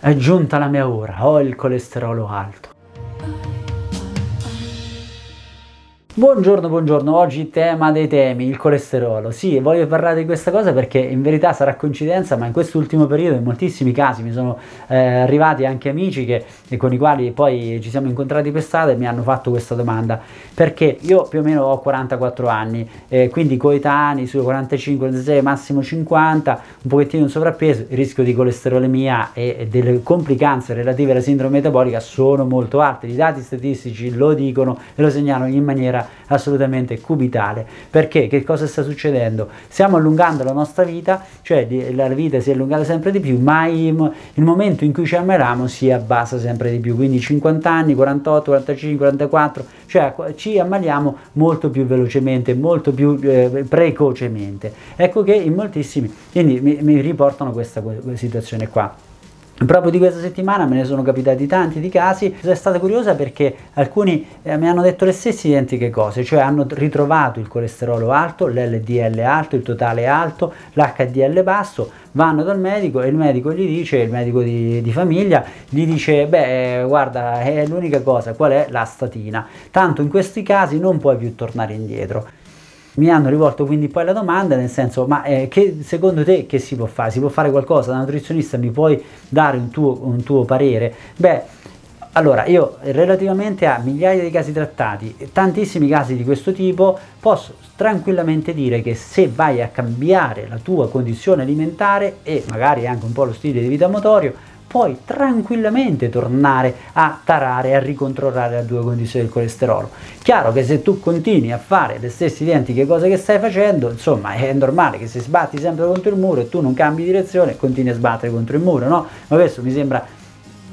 È giunta la mia ora, ho il colesterolo alto. Buongiorno, buongiorno, oggi tema dei temi, il colesterolo. Sì, voglio parlare di questa cosa perché in verità sarà coincidenza, ma in quest'ultimo periodo in moltissimi casi mi sono eh, arrivati anche amici che, con i quali poi ci siamo incontrati per strada e mi hanno fatto questa domanda. Perché io più o meno ho 44 anni, eh, quindi coetanei sui 45, 46, massimo 50, un pochettino in sovrappeso, il rischio di colesterolemia e, delle complicanze relative alla sindrome metabolica sono molto alte. I dati statistici lo dicono e lo segnalano in maniera assolutamente cubitale. Perché? Che cosa sta succedendo? Stiamo allungando la nostra vita, cioè la vita si è allungata sempre di più, ma il, momento in cui ci ammaliamo si abbassa sempre di più, quindi 50 anni, 48, 45, 44, cioè ci ammaliamo molto più velocemente, molto più eh, precocemente. Ecco che in moltissimi, quindi mi, mi riportano questa situazione qua. Proprio di questa settimana me ne sono capitati tanti di casi, sono stata curiosa perché alcuni eh, mi hanno detto le stesse identiche cose, cioè hanno ritrovato il colesterolo alto, l'LDL alto, il totale alto, l'HDL basso, vanno dal medico e il medico gli dice, il medico di, di famiglia, gli dice, beh guarda è l'unica cosa, qual è? La statina, tanto in questi casi non puoi più tornare indietro mi hanno rivolto quindi poi la domanda nel senso ma eh, che secondo te che si può fare? Si può fare qualcosa? Da nutrizionista mi puoi dare un tuo, un tuo parere? Beh, allora io relativamente a migliaia di casi trattati, tantissimi casi di questo tipo, posso tranquillamente dire che se vai a cambiare la tua condizione alimentare e magari anche un po' lo stile di vita motorio, puoi tranquillamente tornare a tarare, a ricontrollare la tua condizione del colesterolo. Chiaro che se tu continui a fare le stesse identiche cose che stai facendo, insomma è normale che se sbatti sempre contro il muro e tu non cambi direzione, continui a sbattere contro il muro, no? Ma questo mi sembra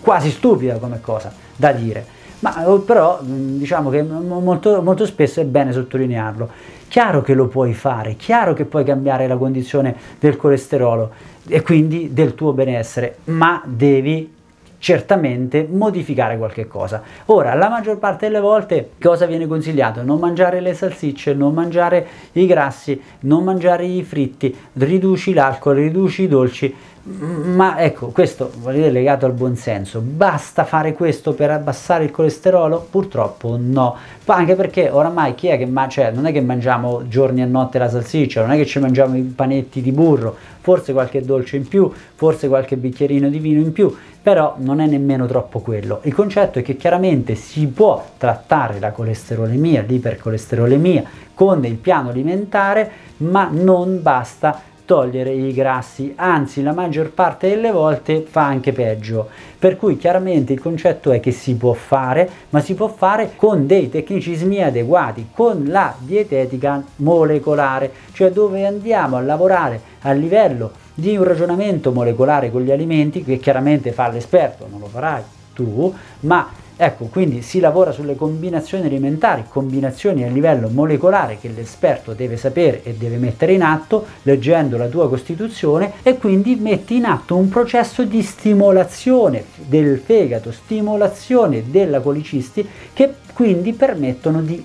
quasi stupida come cosa da dire. Ma eh, però diciamo che molto, molto spesso è bene sottolinearlo. Chiaro che lo puoi fare, chiaro che puoi cambiare la condizione del colesterolo e quindi del tuo benessere, ma devi certamente modificare qualche cosa. Ora, la maggior parte delle volte cosa viene consigliato? Non mangiare le salsicce, non mangiare i grassi, non mangiare i fritti, riduci l'alcol, riduci i dolci, ma ecco, questo è legato al buonsenso. Basta fare questo per abbassare il colesterolo? Purtroppo no. Anche perché oramai chi è che mangia, cioè non è che mangiamo giorni e notte la salsiccia, non è che ci mangiamo i panetti di burro, forse qualche dolce in più, forse qualche bicchierino di vino in più, però non è nemmeno troppo quello. Il concetto è che chiaramente si può trattare la colesterolemia, l'ipercolesterolemia con il piano alimentare, ma non basta togliere i grassi, anzi la maggior parte delle volte fa anche peggio. Per cui chiaramente il concetto è che si può fare, ma si può fare con dei tecnicismi adeguati, con la dietetica molecolare, cioè dove andiamo a lavorare a livello di un ragionamento molecolare con gli alimenti, che chiaramente fa l'esperto, non lo farai tu, ma Ecco, quindi si lavora sulle combinazioni alimentari, combinazioni a livello molecolare che l'esperto deve sapere e deve mettere in atto leggendo la tua costituzione e quindi metti in atto un processo di stimolazione del fegato, stimolazione della colicisti che quindi permettono di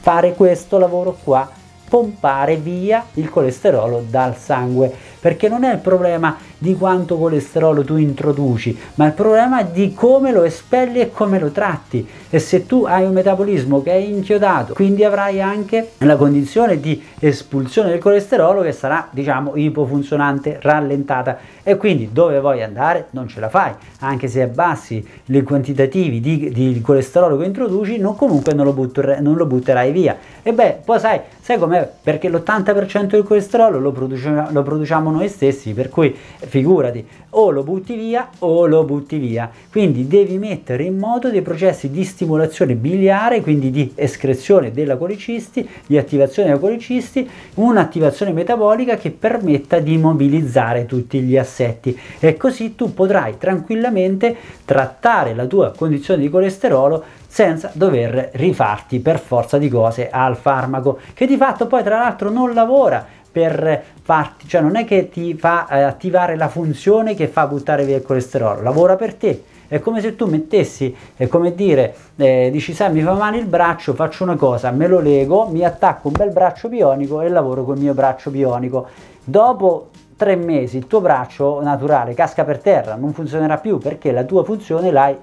fare questo lavoro qua, pompare via il colesterolo dal sangue, perché non è il problema di quanto colesterolo tu introduci, ma il problema è di come lo espelli e come lo tratti. E se tu hai un metabolismo che è inchiodato, quindi avrai anche la condizione di espulsione del colesterolo che sarà, diciamo, ipofunzionante, rallentata. E quindi dove vuoi andare non ce la fai, anche se abbassi i quantitativi di, di colesterolo che introduci, non, comunque non lo, butterai, non lo butterai via. E beh, poi sai, sai com'è perché l'80% del colesterolo lo, produce, lo produciamo noi stessi, per cui figurati, o lo butti via o lo butti via. Quindi devi mettere in moto dei processi di stimolazione biliare, quindi di escrezione della colicisti, di attivazione della colicisti, un'attivazione metabolica che permetta di mobilizzare tutti gli assetti e così tu potrai tranquillamente trattare la tua condizione di colesterolo senza dover rifarti per forza di cose al farmaco che di fatto poi tra l'altro non lavora per farti, cioè non è che ti fa eh, attivare la funzione che fa buttare via il colesterolo, lavora per te. È come se tu mettessi, è come dire, eh, dici sai mi fa male il braccio, faccio una cosa, me lo lego, mi attacco un bel braccio bionico e lavoro col mio braccio bionico. Dopo tre mesi il tuo braccio naturale casca per terra, non funzionerà più perché la tua funzione l'hai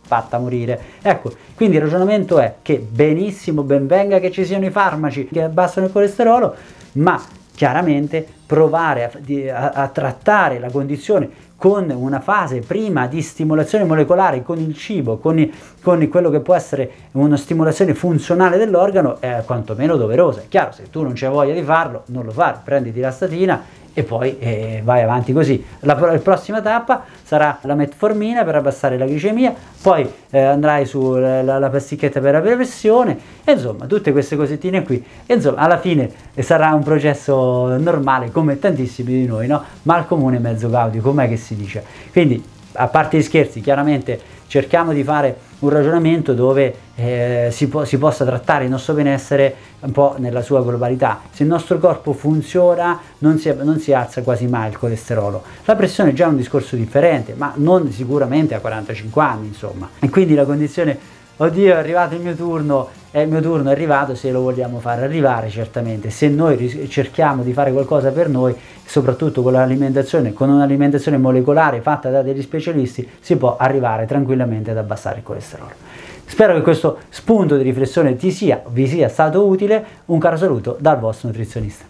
fatta morire. Ecco, quindi il ragionamento è che benissimo, ben venga che ci siano i farmaci che abbassano il colesterolo, ma chiaramente provare a, a, a trattare la condizione con una fase prima di stimolazione molecolare con il cibo, con, i, con, quello che può essere una stimolazione funzionale dell'organo, è quantomeno doverosa. È chiaro, se tu non c'hai voglia di farlo, non lo fare, prenditi la statina e poi eh, vai avanti così. La, la, prossima tappa sarà la metformina per abbassare la glicemia, poi eh, andrai sulla la, la pasticchetta per la pressione, insomma tutte queste cosettine qui. E insomma alla fine eh, sarà un processo normale come tantissimi di noi, no? Ma al comune mezzo gaudio, com'è che si dice? Quindi a parte gli scherzi, chiaramente cerchiamo di fare un ragionamento dove eh, si, po- si, possa trattare il nostro benessere un po' nella sua globalità. Se il nostro corpo funziona non si, non si alza quasi mai il colesterolo. La pressione è già un discorso differente, ma non sicuramente a 45 anni, insomma. E quindi la condizione, oddio è arrivato il mio turno, è il mio turno è arrivato se lo vogliamo far arrivare certamente. Se noi cerchiamo di fare qualcosa per noi soprattutto con l'alimentazione con un'alimentazione molecolare fatta da degli specialisti si può arrivare tranquillamente ad abbassare il colesterolo. Spero che questo spunto di riflessione ti sia, vi sia stato utile. Un caro saluto dal vostro nutrizionista